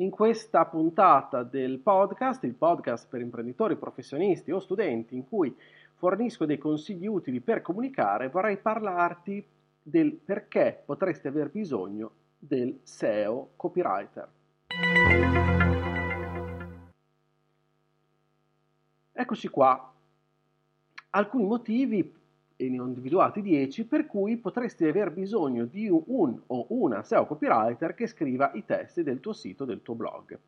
In questa puntata del podcast, il podcast per imprenditori, professionisti o studenti, in cui fornisco dei consigli utili per comunicare, vorrei parlarti del perché potresti aver bisogno del SEO copywriter. Eccoci qua. Alcuni motivi e ne ho individuati 10 per cui potresti aver bisogno di un o una SEO copywriter che scriva i testi del tuo sito, del tuo blog.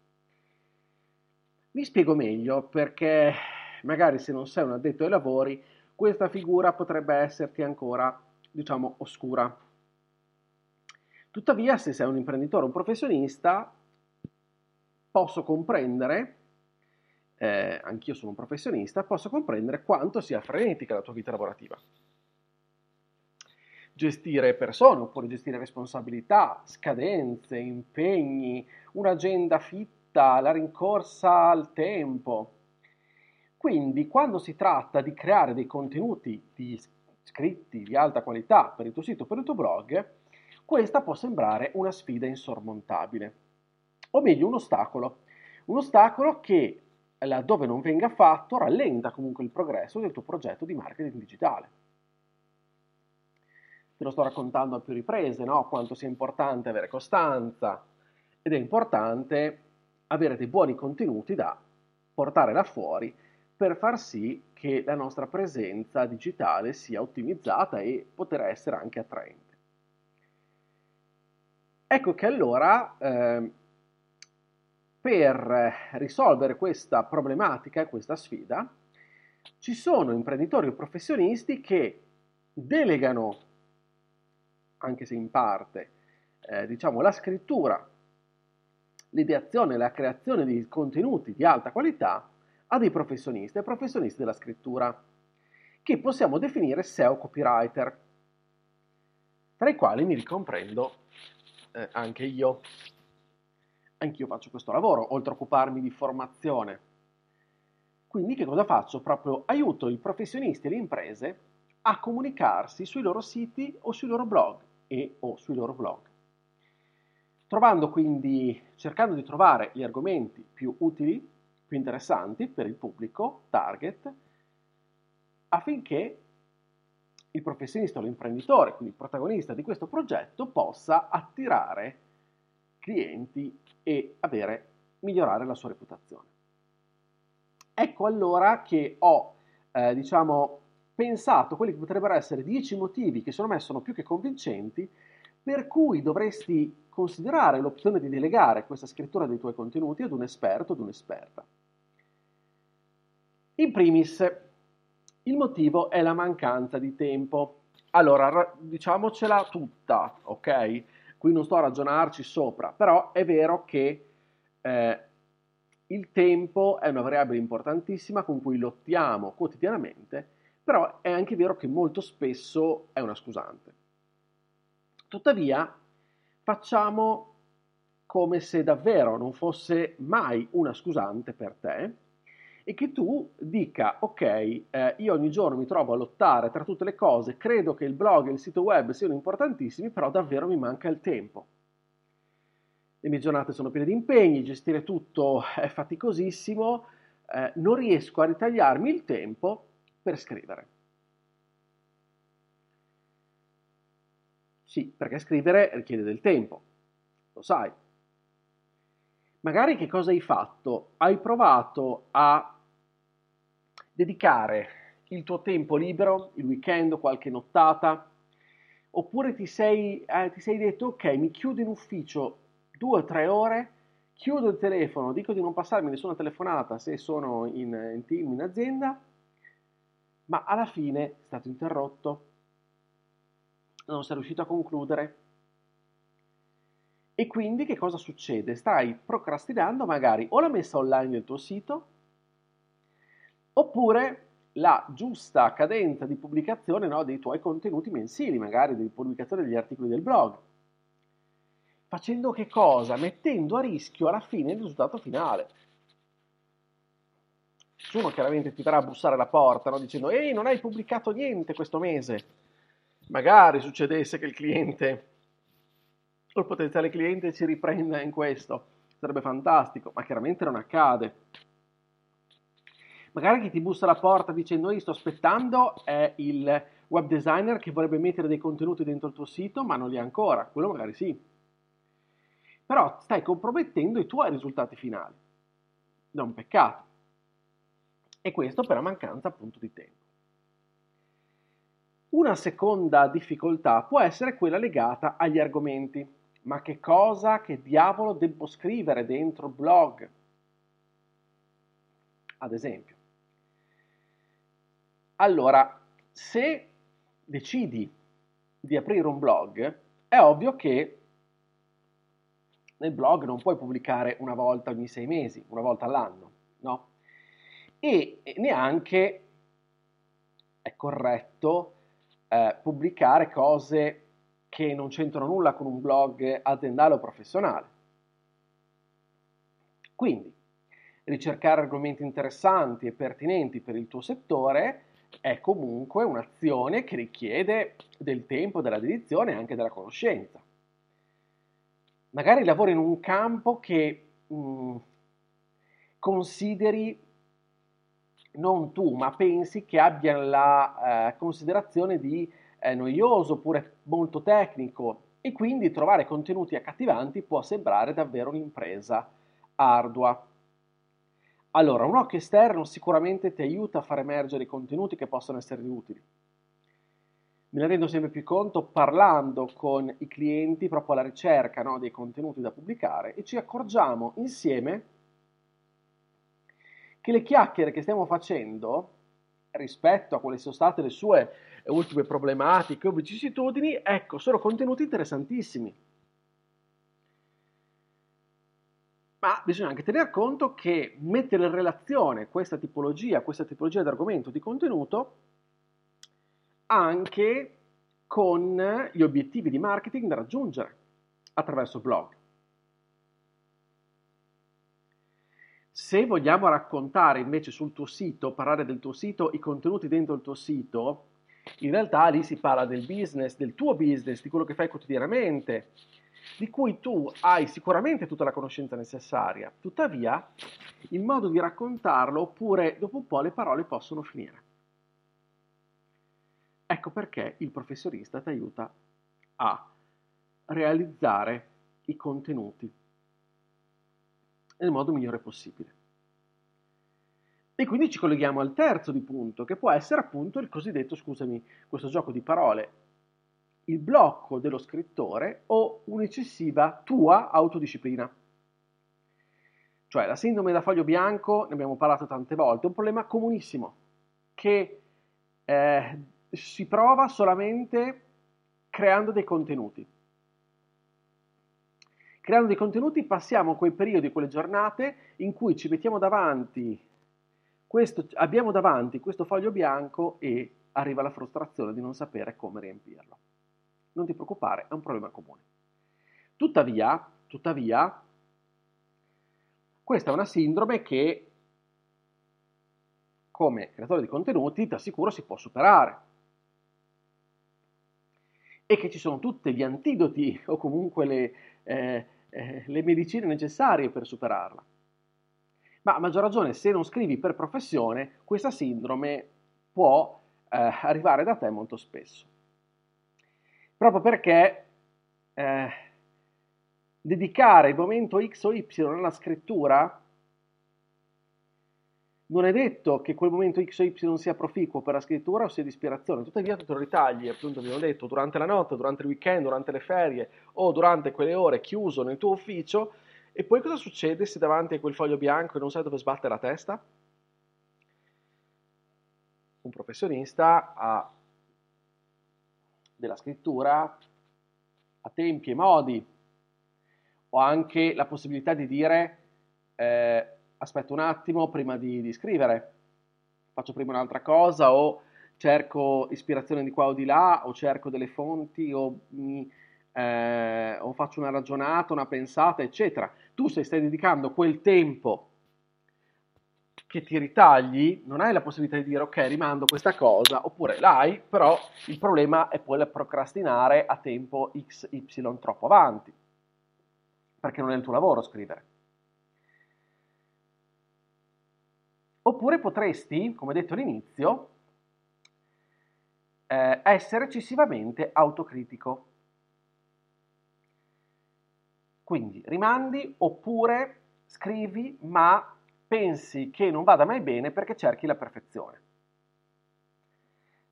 Vi spiego meglio perché magari se non sei un addetto ai lavori questa figura potrebbe esserti ancora, diciamo, oscura. Tuttavia, se sei un imprenditore o un professionista, posso comprendere, eh, anch'io sono un professionista, posso comprendere quanto sia frenetica la tua vita lavorativa. Gestire persone oppure gestire responsabilità, scadenze, impegni, un'agenda fitta, la rincorsa al tempo. Quindi quando si tratta di creare dei contenuti di scritti di alta qualità per il tuo sito, per il tuo blog, questa può sembrare una sfida insormontabile, o meglio un ostacolo, un ostacolo che laddove non venga fatto rallenta comunque il progresso del tuo progetto di marketing digitale te lo sto raccontando a più riprese, no? quanto sia importante avere costanza ed è importante avere dei buoni contenuti da portare là fuori per far sì che la nostra presenza digitale sia ottimizzata e poter essere anche attraente. Ecco che allora eh, per risolvere questa problematica, questa sfida, ci sono imprenditori o professionisti che delegano anche se in parte, eh, diciamo, la scrittura, l'ideazione, la creazione di contenuti di alta qualità a dei professionisti e professionisti della scrittura, che possiamo definire SEO copywriter, tra i quali mi ricomprendo eh, anche io. Anch'io faccio questo lavoro, oltre a occuparmi di formazione. Quindi che cosa faccio? Proprio aiuto i professionisti e le imprese a comunicarsi sui loro siti o sui loro blog e o sui loro blog. Trovando quindi, cercando di trovare gli argomenti più utili, più interessanti per il pubblico target, affinché il professionista o l'imprenditore, quindi il protagonista di questo progetto, possa attirare clienti e avere, migliorare la sua reputazione. Ecco allora che ho, eh, diciamo, pensato quelli che potrebbero essere 10 motivi che secondo me sono più che convincenti per cui dovresti considerare l'opzione di delegare questa scrittura dei tuoi contenuti ad un esperto, ad un'esperta. In primis, il motivo è la mancanza di tempo. Allora, diciamocela tutta, ok? Qui non sto a ragionarci sopra, però è vero che eh, il tempo è una variabile importantissima con cui lottiamo quotidianamente però è anche vero che molto spesso è una scusante. Tuttavia, facciamo come se davvero non fosse mai una scusante per te e che tu dica, ok, eh, io ogni giorno mi trovo a lottare tra tutte le cose, credo che il blog e il sito web siano importantissimi, però davvero mi manca il tempo. Le mie giornate sono piene di impegni, gestire tutto è faticosissimo, eh, non riesco a ritagliarmi il tempo per scrivere. Sì, perché scrivere richiede del tempo, lo sai. Magari che cosa hai fatto? Hai provato a dedicare il tuo tempo libero, il weekend qualche nottata, oppure ti sei, eh, ti sei detto ok, mi chiudo in ufficio due o tre ore, chiudo il telefono, dico di non passarmi nessuna telefonata se sono in, in team, in azienda ma alla fine è stato interrotto, non è riuscito a concludere. E quindi che cosa succede? Stai procrastinando magari o la messa online del tuo sito, oppure la giusta cadenza di pubblicazione no, dei tuoi contenuti mensili, magari di pubblicazione degli articoli del blog. Facendo che cosa? Mettendo a rischio alla fine il risultato finale. Nessuno chiaramente ti verrà a bussare alla porta no, dicendo ehi non hai pubblicato niente questo mese. Magari succedesse che il cliente o il potenziale cliente ci riprenda in questo, sarebbe fantastico, ma chiaramente non accade. Magari chi ti bussa alla porta dicendo io sto aspettando è il web designer che vorrebbe mettere dei contenuti dentro il tuo sito, ma non li ha ancora, quello magari sì. Però stai compromettendo i tuoi risultati finali. È un peccato. E questo per la mancanza appunto di tempo. Una seconda difficoltà può essere quella legata agli argomenti. Ma che cosa, che diavolo devo scrivere dentro il blog? Ad esempio, allora, se decidi di aprire un blog, è ovvio che nel blog non puoi pubblicare una volta ogni sei mesi, una volta all'anno, no? E neanche è corretto eh, pubblicare cose che non c'entrano nulla con un blog aziendale o professionale. Quindi, ricercare argomenti interessanti e pertinenti per il tuo settore è comunque un'azione che richiede del tempo, della dedizione e anche della conoscenza. Magari lavori in un campo che mh, mm, consideri non tu, ma pensi che abbia la eh, considerazione di eh, noioso oppure molto tecnico e quindi trovare contenuti accattivanti può sembrare davvero un'impresa ardua. Allora, un occhio esterno sicuramente ti aiuta a far emergere i contenuti che possono essere utili. Me ne rendo sempre più conto parlando con i clienti proprio alla ricerca no, dei contenuti da pubblicare e ci accorgiamo insieme che le chiacchiere che stiamo facendo rispetto a quali sono state le sue ultime problematiche o vicissitudini, ecco, sono contenuti interessantissimi. Ma bisogna anche tener conto che mettere in relazione questa tipologia, questa tipologia di argomento, di contenuto, anche con gli obiettivi di marketing da raggiungere attraverso blog. Se vogliamo raccontare invece sul tuo sito, parlare del tuo sito, i contenuti dentro il tuo sito, in realtà lì si parla del business, del tuo business, di quello che fai quotidianamente, di cui tu hai sicuramente tutta la conoscenza necessaria, tuttavia il modo di raccontarlo oppure dopo un po' le parole possono finire. Ecco perché il professionista ti aiuta a realizzare i contenuti nel modo migliore possibile. E quindi ci colleghiamo al terzo di punto, che può essere appunto il cosiddetto, scusami, questo gioco di parole, il blocco dello scrittore o un'eccessiva tua autodisciplina. Cioè la sindrome da foglio bianco, ne abbiamo parlato tante volte, è un problema comunissimo che eh, si prova solamente creando dei contenuti. Creando dei contenuti passiamo quei periodi, quelle giornate in cui ci mettiamo davanti, questo, abbiamo davanti questo foglio bianco e arriva la frustrazione di non sapere come riempirlo non ti preoccupare, è un problema comune. Tuttavia, tuttavia, questa è una sindrome che, come creatore di contenuti, ti assicuro si può superare. E che ci sono tutti gli antidoti o comunque le, eh, eh, le medicine necessarie per superarla. Ma a maggior ragione, se non scrivi per professione, questa sindrome può eh, arrivare da te molto spesso proprio perché eh, dedicare il momento X o Y alla scrittura non è detto che quel momento X o Y sia proficuo per la scrittura o sia di ispirazione, tuttavia tu te lo ritagli, appunto abbiamo detto, durante la notte, durante il weekend, durante le ferie o durante quelle ore chiuso nel tuo ufficio e poi cosa succede se davanti a quel foglio bianco e non sai dove sbattere la testa? Un professionista ha della scrittura a tempi e modi, ho anche la possibilità di dire eh, aspetta un attimo prima di, di, scrivere, faccio prima un'altra cosa o cerco ispirazione di qua o di là o cerco delle fonti o, mi, eh, o faccio una ragionata, una pensata, eccetera. Tu se stai dedicando quel tempo che ti ritagli, non hai la possibilità di dire ok, rimando questa cosa, oppure l'hai, però il problema è poi procrastinare a tempo x, y troppo avanti, perché non è il tuo lavoro scrivere. Oppure potresti, come detto all'inizio, eh, essere eccessivamente autocritico. Quindi rimandi oppure scrivi ma pensi che non vada mai bene perché cerchi la perfezione.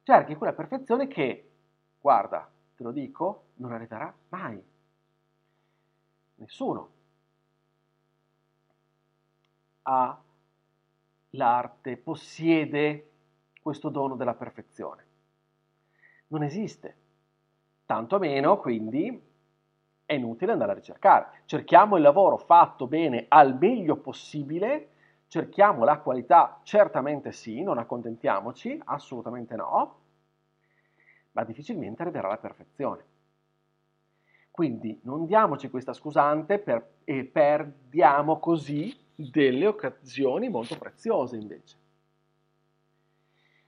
Cerchi quella perfezione che, guarda, te lo dico, non arriverà mai. Nessuno ha l'arte, possiede questo dono della perfezione. Non esiste. Tanto meno, quindi, è inutile andare a ricercare. Cerchiamo il lavoro fatto bene al meglio possibile Cerchiamo la qualità? Certamente sì, non accontentiamoci, assolutamente no, ma difficilmente arriverà alla perfezione. Quindi non diamoci questa scusante per, e perdiamo così delle occasioni molto preziose invece.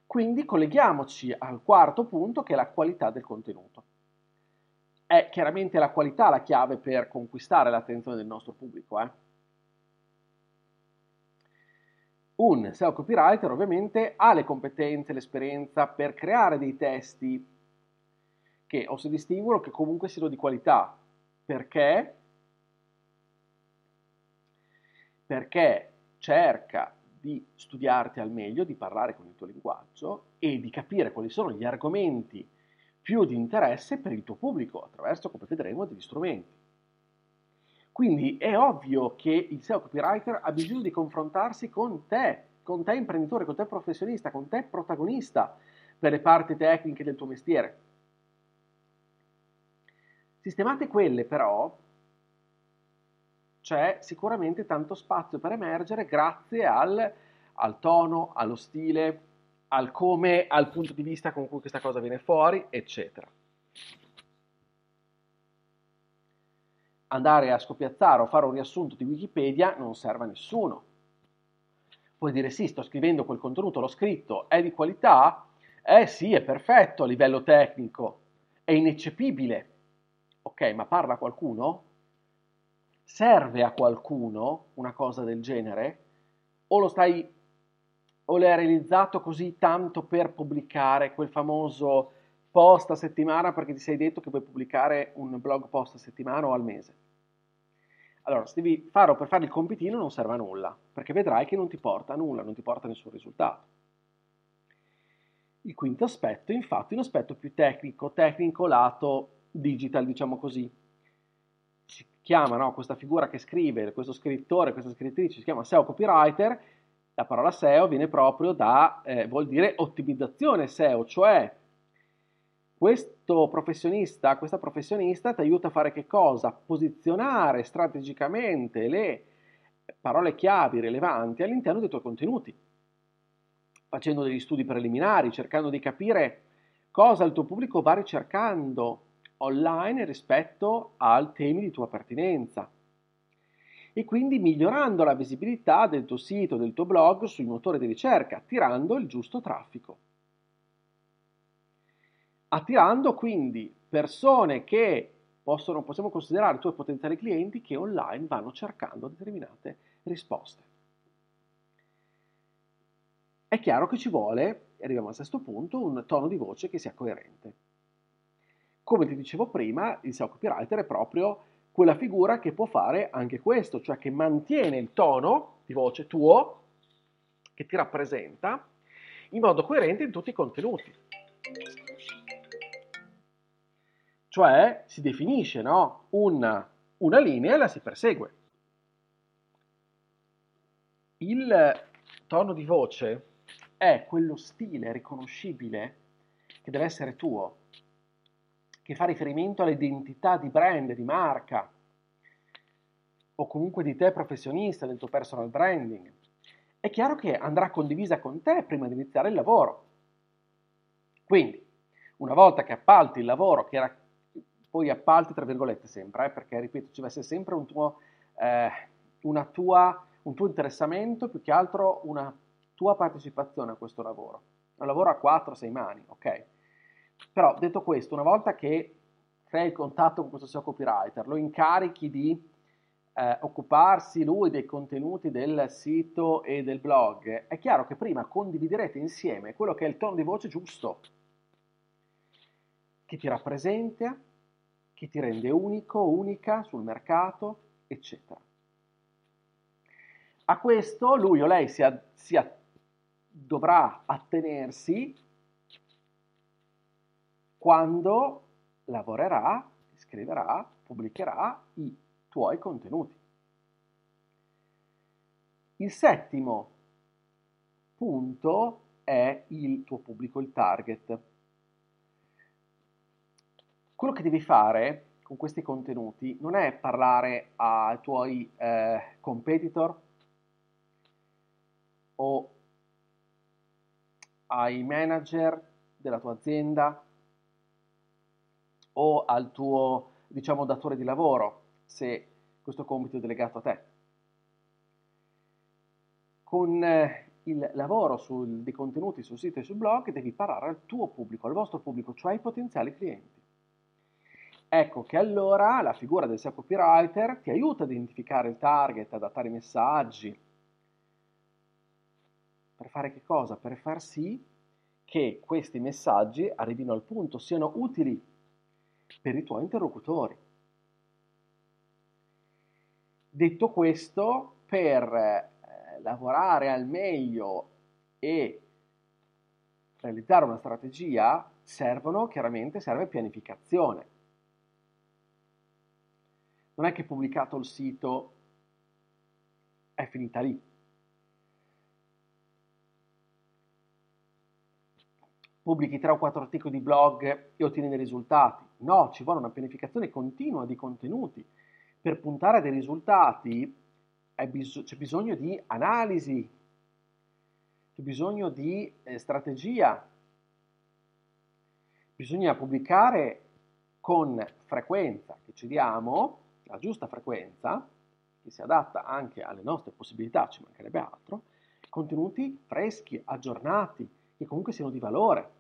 Quindi colleghiamoci al quarto punto che è la qualità del contenuto. È chiaramente la qualità la chiave per conquistare l'attenzione del nostro pubblico. Eh? Un SEO copywriter ovviamente ha le competenze, l'esperienza per creare dei testi che o si distinguono che comunque siano di qualità. Perché? Perché cerca di studiarti al meglio, di parlare con il tuo linguaggio e di capire quali sono gli argomenti più di interesse per il tuo pubblico attraverso, come vedremo, degli strumenti. Quindi è ovvio che il SEO copywriter ha bisogno di confrontarsi con te, con te imprenditore, con te professionista, con te protagonista per le parti tecniche del tuo mestiere. Sistemate quelle però, c'è sicuramente tanto spazio per emergere grazie al, al tono, allo stile, al come, al punto di vista con cui questa cosa viene fuori, eccetera. Andare a scopiazzare o fare un riassunto di Wikipedia non serve a nessuno. Puoi dire sì, sto scrivendo quel contenuto, l'ho scritto, è di qualità? Eh sì, è perfetto a livello tecnico, è ineccepibile. Ok, ma parla qualcuno? Serve a qualcuno una cosa del genere? O lo stai o l'hai realizzato così tanto per pubblicare quel famoso post a settimana perché ti sei detto che vuoi pubblicare un blog post a settimana o al mese. Allora, se devi farlo per fare il compitino non serve a nulla, perché vedrai che non ti porta a nulla, non ti porta a nessun risultato. Il quinto aspetto, infatti, è un aspetto più tecnico, tecnico lato digital, diciamo così. Si chiama no, questa figura che scrive, questo scrittore, questa scrittrice, si chiama SEO copywriter. La parola SEO viene proprio da, eh, vuol dire ottimizzazione SEO, cioè questo professionista, questa professionista ti aiuta a fare che cosa? Posizionare strategicamente le parole chiavi rilevanti all'interno dei tuoi contenuti, facendo degli studi preliminari, cercando di capire cosa il tuo pubblico va ricercando online rispetto ai temi di tua pertinenza e quindi migliorando la visibilità del tuo sito, del tuo blog sui motori di ricerca, attirando il giusto traffico attirando quindi persone che possono, possiamo considerare i tuoi potenziali clienti che online vanno cercando determinate risposte. È chiaro che ci vuole, e arriviamo al sesto punto, un tono di voce che sia coerente. Come ti dicevo prima, il SEO copywriter è proprio quella figura che può fare anche questo, cioè che mantiene il tono di voce tuo, che ti rappresenta, in modo coerente in tutti i contenuti. Cioè si definisce no? una, una linea e la si persegue. Il tono di voce è quello stile riconoscibile che deve essere tuo, che fa riferimento all'identità di brand, di marca, o comunque di te professionista, del tuo personal branding, è chiaro che andrà condivisa con te prima di iniziare il lavoro. Quindi, una volta che appalti il lavoro, che era poi appalti tra virgolette sempre, eh, perché ripeto, ci deve essere sempre un tuo, eh, tua, un tuo interessamento, più che altro una tua partecipazione a questo lavoro. Un lavoro a 4-6 mani, ok? Però detto questo, una volta che crei il contatto con questo suo copywriter, lo incarichi di eh, occuparsi lui dei contenuti del sito e del blog, è chiaro che prima condividerete insieme quello che è il tono di voce giusto, che ti rappresenta, che ti rende unico, unica sul mercato, eccetera. A questo lui o lei si, a, si a, dovrà attenersi quando lavorerà, scriverà, pubblicherà i tuoi contenuti. Il settimo punto è il tuo pubblico, il target. Quello che devi fare con questi contenuti non è parlare ai tuoi eh, competitor o ai manager della tua azienda o al tuo, diciamo, datore di lavoro se questo compito è delegato a te. Con eh, il lavoro sul, dei contenuti sul sito e sul blog devi parlare al tuo pubblico, al vostro pubblico, cioè ai potenziali clienti. Ecco che allora la figura del SEO copywriter ti aiuta ad identificare il target, adattare i messaggi. Per fare che cosa? Per far sì che questi messaggi arrivino al punto, siano utili per i tuoi interlocutori. Detto questo, per eh, lavorare al meglio e realizzare una strategia servono chiaramente serve pianificazione. Non è che pubblicato il sito è finita lì. Pubblichi 3 o 4 articoli di blog e ottieni dei risultati. No, ci vuole una pianificazione continua di contenuti per puntare a dei risultati bis- c'è bisogno di analisi, c'è bisogno di eh, strategia, bisogna pubblicare con frequenza che ci diamo, la giusta frequenza, che si adatta anche alle nostre possibilità, ci mancherebbe altro, contenuti freschi, aggiornati, che comunque siano di valore,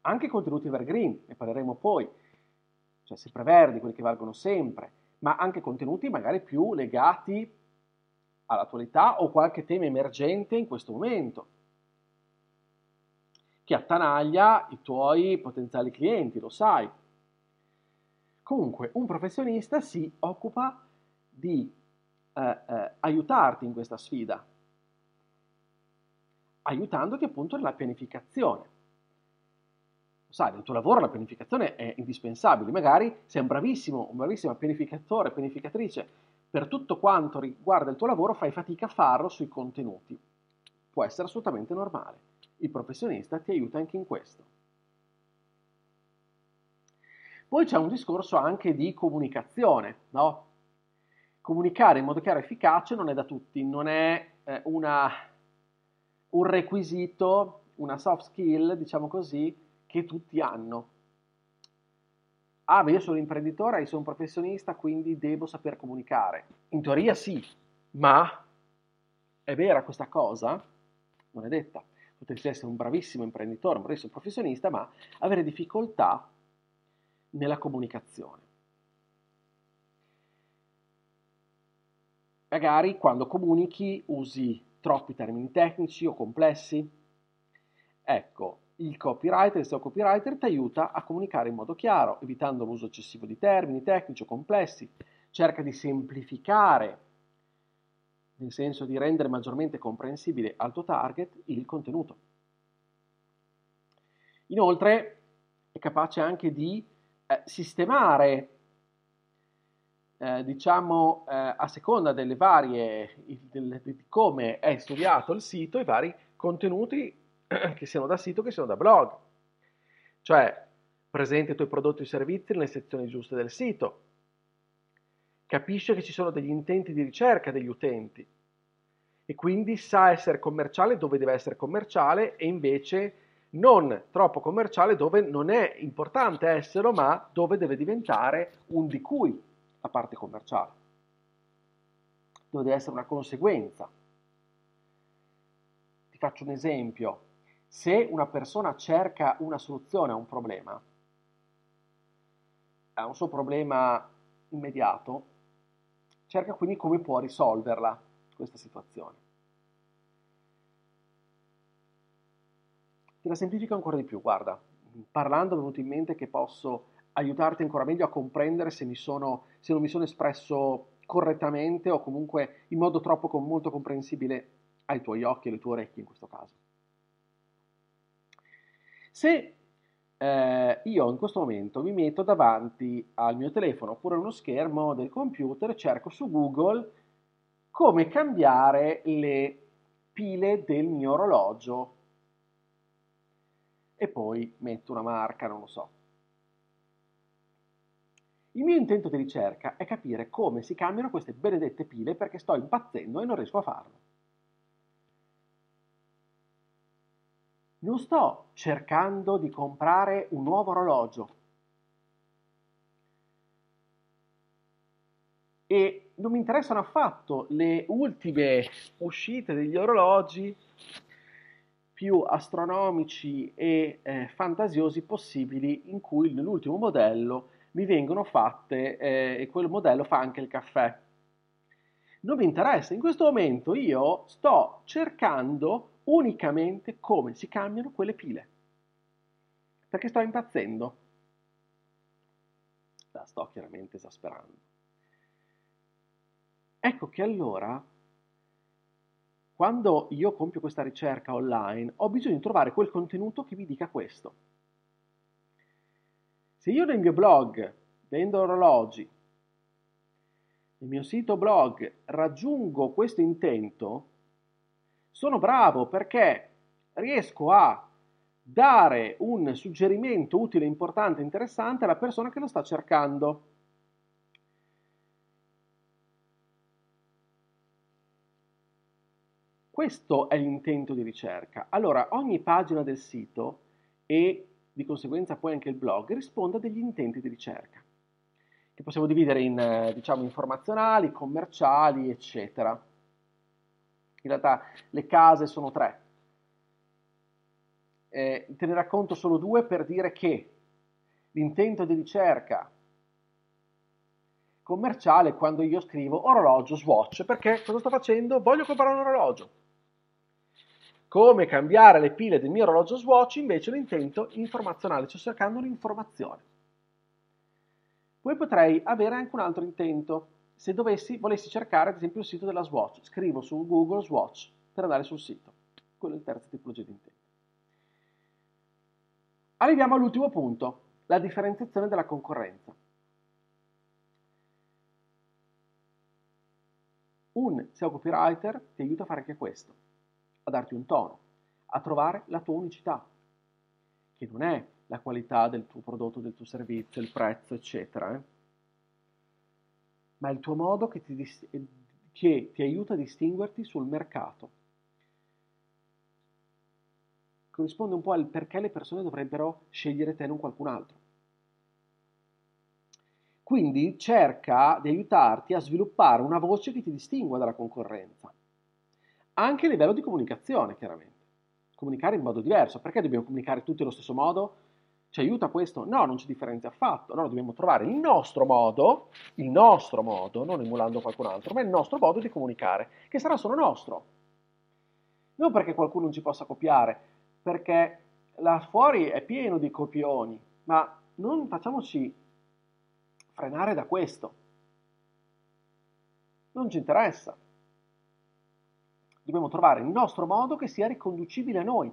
anche contenuti evergreen, ne parleremo poi, cioè sempreverdi, quelli che valgono sempre, ma anche contenuti magari più legati all'attualità o qualche tema emergente in questo momento, che attanaglia i tuoi potenziali clienti, lo sai. Comunque, un professionista si occupa di eh, eh, aiutarti in questa sfida, aiutandoti appunto nella pianificazione sai, nel tuo lavoro la pianificazione è indispensabile, magari sei un bravissimo, un bravissimo pianificatore, pianificatrice, per tutto quanto riguarda il tuo lavoro fai fatica a farlo sui contenuti. Può essere assolutamente normale. Il professionista ti aiuta anche in questo. Poi c'è un discorso anche di comunicazione, no? Comunicare in modo chiaro e efficace non è da tutti, non è eh, una, un requisito, una soft skill, diciamo così, che tutti hanno. Ah, io sono imprenditore, io sono un professionista, quindi devo saper comunicare. In teoria sì, ma è vera questa cosa? Non è detta. Potresti essere un bravissimo imprenditore, un bravissimo professionista, ma avere difficoltà nella comunicazione. Magari quando comunichi usi troppi termini tecnici o complessi. Ecco, il copywriter, il SEO copywriter ti aiuta a comunicare in modo chiaro, evitando l'uso eccessivo di termini tecnici o complessi, cerca di semplificare, nel senso di rendere maggiormente comprensibile al tuo target il contenuto. Inoltre è capace anche di eh, sistemare, eh, diciamo, eh, a seconda delle varie, di, come è studiato il sito, i vari contenuti che siano da sito, che siano da blog. Cioè, presenta i tuoi prodotti o servizi nelle sezioni giuste del sito, capisce che ci sono degli intenti di ricerca degli utenti e quindi sa essere commerciale dove deve essere commerciale e invece non troppo commerciale dove non è importante esserlo, ma dove deve diventare un di cui la parte commerciale, dove deve essere una conseguenza. Ti faccio un esempio. Se una persona cerca una soluzione a un problema, a un suo problema immediato, cerca quindi come può risolverla questa situazione. Te la semplifico ancora di più, guarda, parlando mi è venuto in mente che posso aiutarti ancora meglio a comprendere se, mi sono, se non mi sono espresso correttamente o comunque in modo troppo molto comprensibile ai tuoi occhi e alle tue orecchie in questo caso. Se eh, io in questo momento mi metto davanti al mio telefono oppure uno schermo del computer e cerco su Google come cambiare le pile del mio orologio e poi metto una marca, non lo so. Il mio intento di ricerca è capire come si cambiano queste benedette pile perché sto impazzendo e non riesco a farlo. Non sto cercando di comprare un nuovo orologio. E non mi interessano affatto le ultime uscite degli orologi più astronomici e eh, fantasiosi possibili in cui nell'ultimo modello mi vengono fatte eh, e quel modello fa anche il caffè. Non mi interessa, in questo momento io sto cercando unicamente come si cambiano quelle pile. Perché sto impazzendo. La sto chiaramente esasperando. Ecco che allora, quando io compio questa ricerca online, ho bisogno di trovare quel contenuto che mi dica questo. Se io nel mio blog vendo orologi, nel mio sito blog raggiungo questo intento, sono bravo perché riesco a dare un suggerimento utile, importante, interessante alla persona che lo sta cercando. Questo è l'intento di ricerca. Allora, ogni pagina del sito e di conseguenza poi anche il blog risponde a degli intenti di ricerca, che possiamo dividere in, eh, diciamo, informazionali, commerciali, eccetera. In realtà le case sono tre. Eh, te ne racconto solo due per dire che l'intento di ricerca commerciale è quando io scrivo orologio Swatch, perché cosa sto facendo? Voglio comprare un orologio. Come cambiare le pile del mio orologio Swatch invece l'intento informazionale, sto cercando un'informazione. Poi potrei avere anche un altro intento, se dovessi, volessi cercare ad esempio il sito della Swatch, scrivo su Google Swatch per andare sul sito. Quello è il terzo tipologia di intento. Arriviamo all'ultimo punto, la differenziazione della concorrenza. Un SEO copywriter ti aiuta a fare anche questo, a darti un tono, a trovare la tua unicità, che non è la qualità del tuo prodotto, del tuo servizio, il prezzo, eccetera. Eh? ma è il tuo modo che ti, che ti aiuta a distinguerti sul mercato. Corrisponde un po' al perché le persone dovrebbero scegliere te e non qualcun altro. Quindi cerca di aiutarti a sviluppare una voce che ti distingua dalla concorrenza, anche a livello di comunicazione, chiaramente. Comunicare in modo diverso. Perché dobbiamo comunicare tutti allo stesso modo? Ci aiuta questo? No, non ci differenzia affatto. Allora dobbiamo trovare il nostro modo, il nostro modo, non emulando qualcun altro, ma il nostro modo di comunicare, che sarà solo nostro. Non perché qualcuno non ci possa copiare, perché là fuori è pieno di copioni, ma non facciamoci frenare da questo. Non ci interessa. Dobbiamo trovare il nostro modo che sia riconducibile a noi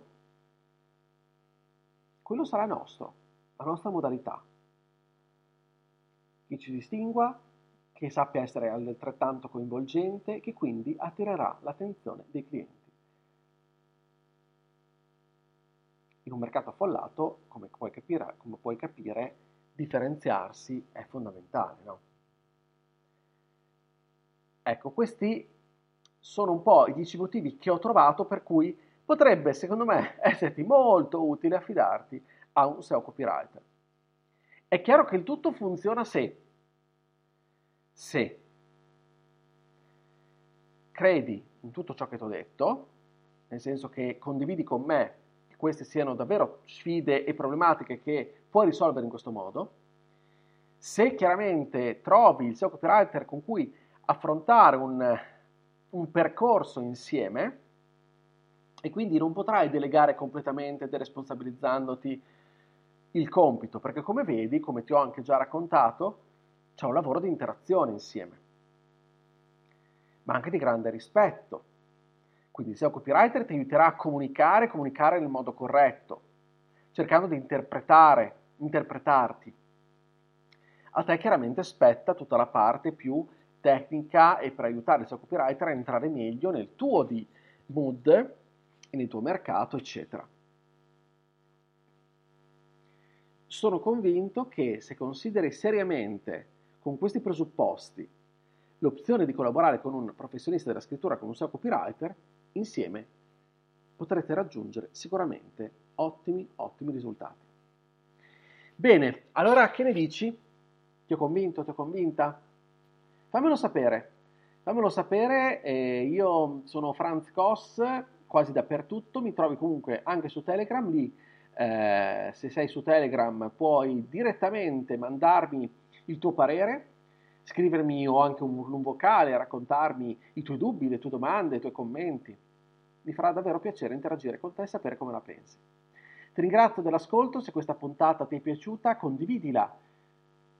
quello sarà nostro, la nostra modalità. Che ci distingua, che sappia essere altrettanto coinvolgente, che quindi attirerà l'attenzione dei clienti. In un mercato affollato, come puoi capire, come puoi capire differenziarsi è fondamentale, no? Ecco, questi sono un po' i 10 motivi che ho trovato per cui potrebbe, secondo me, esserti molto utile affidarti a un SEO copywriter. È chiaro che il tutto funziona se, se credi in tutto ciò che ti ho detto, nel senso che condividi con me che queste siano davvero sfide e problematiche che puoi risolvere in questo modo, se chiaramente trovi il SEO copywriter con cui affrontare un, un percorso insieme e quindi non potrai delegare completamente deresponsabilizzandoti il compito, perché come vedi, come ti ho anche già raccontato, c'è un lavoro di interazione insieme, ma anche di grande rispetto. Quindi il SEO copywriter ti aiuterà a comunicare, comunicare nel modo corretto, cercando di interpretare, interpretarti. A te chiaramente spetta tutta la parte più tecnica e per aiutare il SEO copywriter a entrare meglio nel tuo di mood e nel tuo mercato, eccetera. sono convinto che se consideri seriamente con questi presupposti l'opzione di collaborare con un professionista della scrittura, con un SEO copywriter, insieme potrete raggiungere sicuramente ottimi, ottimi risultati. Bene, allora che ne dici? Ti ho convinto, ti ho convinta? Fammelo sapere, fammelo sapere, eh, io sono Franz Koss, quasi dappertutto, mi trovi comunque anche su Telegram, lì eh, se sei su Telegram puoi direttamente mandarmi il tuo parere, scrivermi o anche un, un vocale, raccontarmi i tuoi dubbi, le tue domande, i tuoi commenti. Mi farà davvero piacere interagire con te e sapere come la pensi. Ti ringrazio dell'ascolto, se questa puntata ti è piaciuta condividila,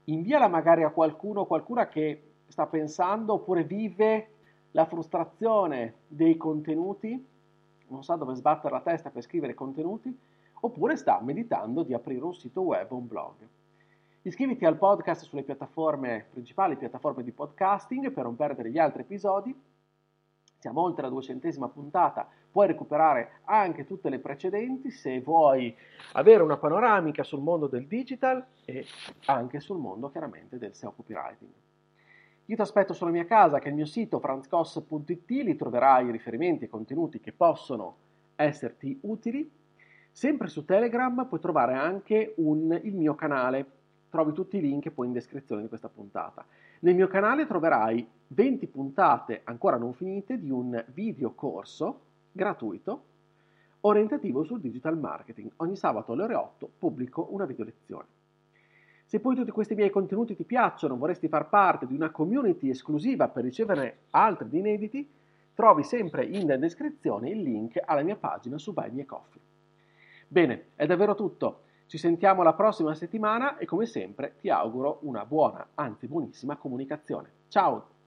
inviala magari a qualcuno o qualcuna che sta pensando oppure vive la frustrazione dei contenuti, non sa dove sbattere la testa per scrivere contenuti, oppure sta meditando di aprire un sito web o un blog. Iscriviti al podcast sulle piattaforme principali, piattaforme di podcasting per non perdere gli altri episodi. Siamo oltre la duecentesima puntata, puoi recuperare anche tutte le precedenti se vuoi avere una panoramica sul mondo del digital e anche sul mondo chiaramente del SEO copywriting. Io ti aspetto sulla mia casa che è il mio sito franzcos.it, lì troverai riferimenti e contenuti che possono esserti utili Sempre su Telegram puoi trovare anche un, il mio canale, trovi tutti i link poi in descrizione di questa puntata. Nel mio canale troverai 20 puntate ancora non finite di un video corso gratuito orientativo sul digital marketing. Ogni sabato alle ore 8 pubblico una video lezione. Se poi tutti questi miei contenuti ti piacciono, vorresti far parte di una community esclusiva per ricevere altri di inediti, trovi sempre in descrizione il link alla mia pagina su Buy Me Coffee. Bene, è davvero tutto. Ci sentiamo la prossima settimana e come sempre ti auguro una buona, anzi buonissima comunicazione. Ciao!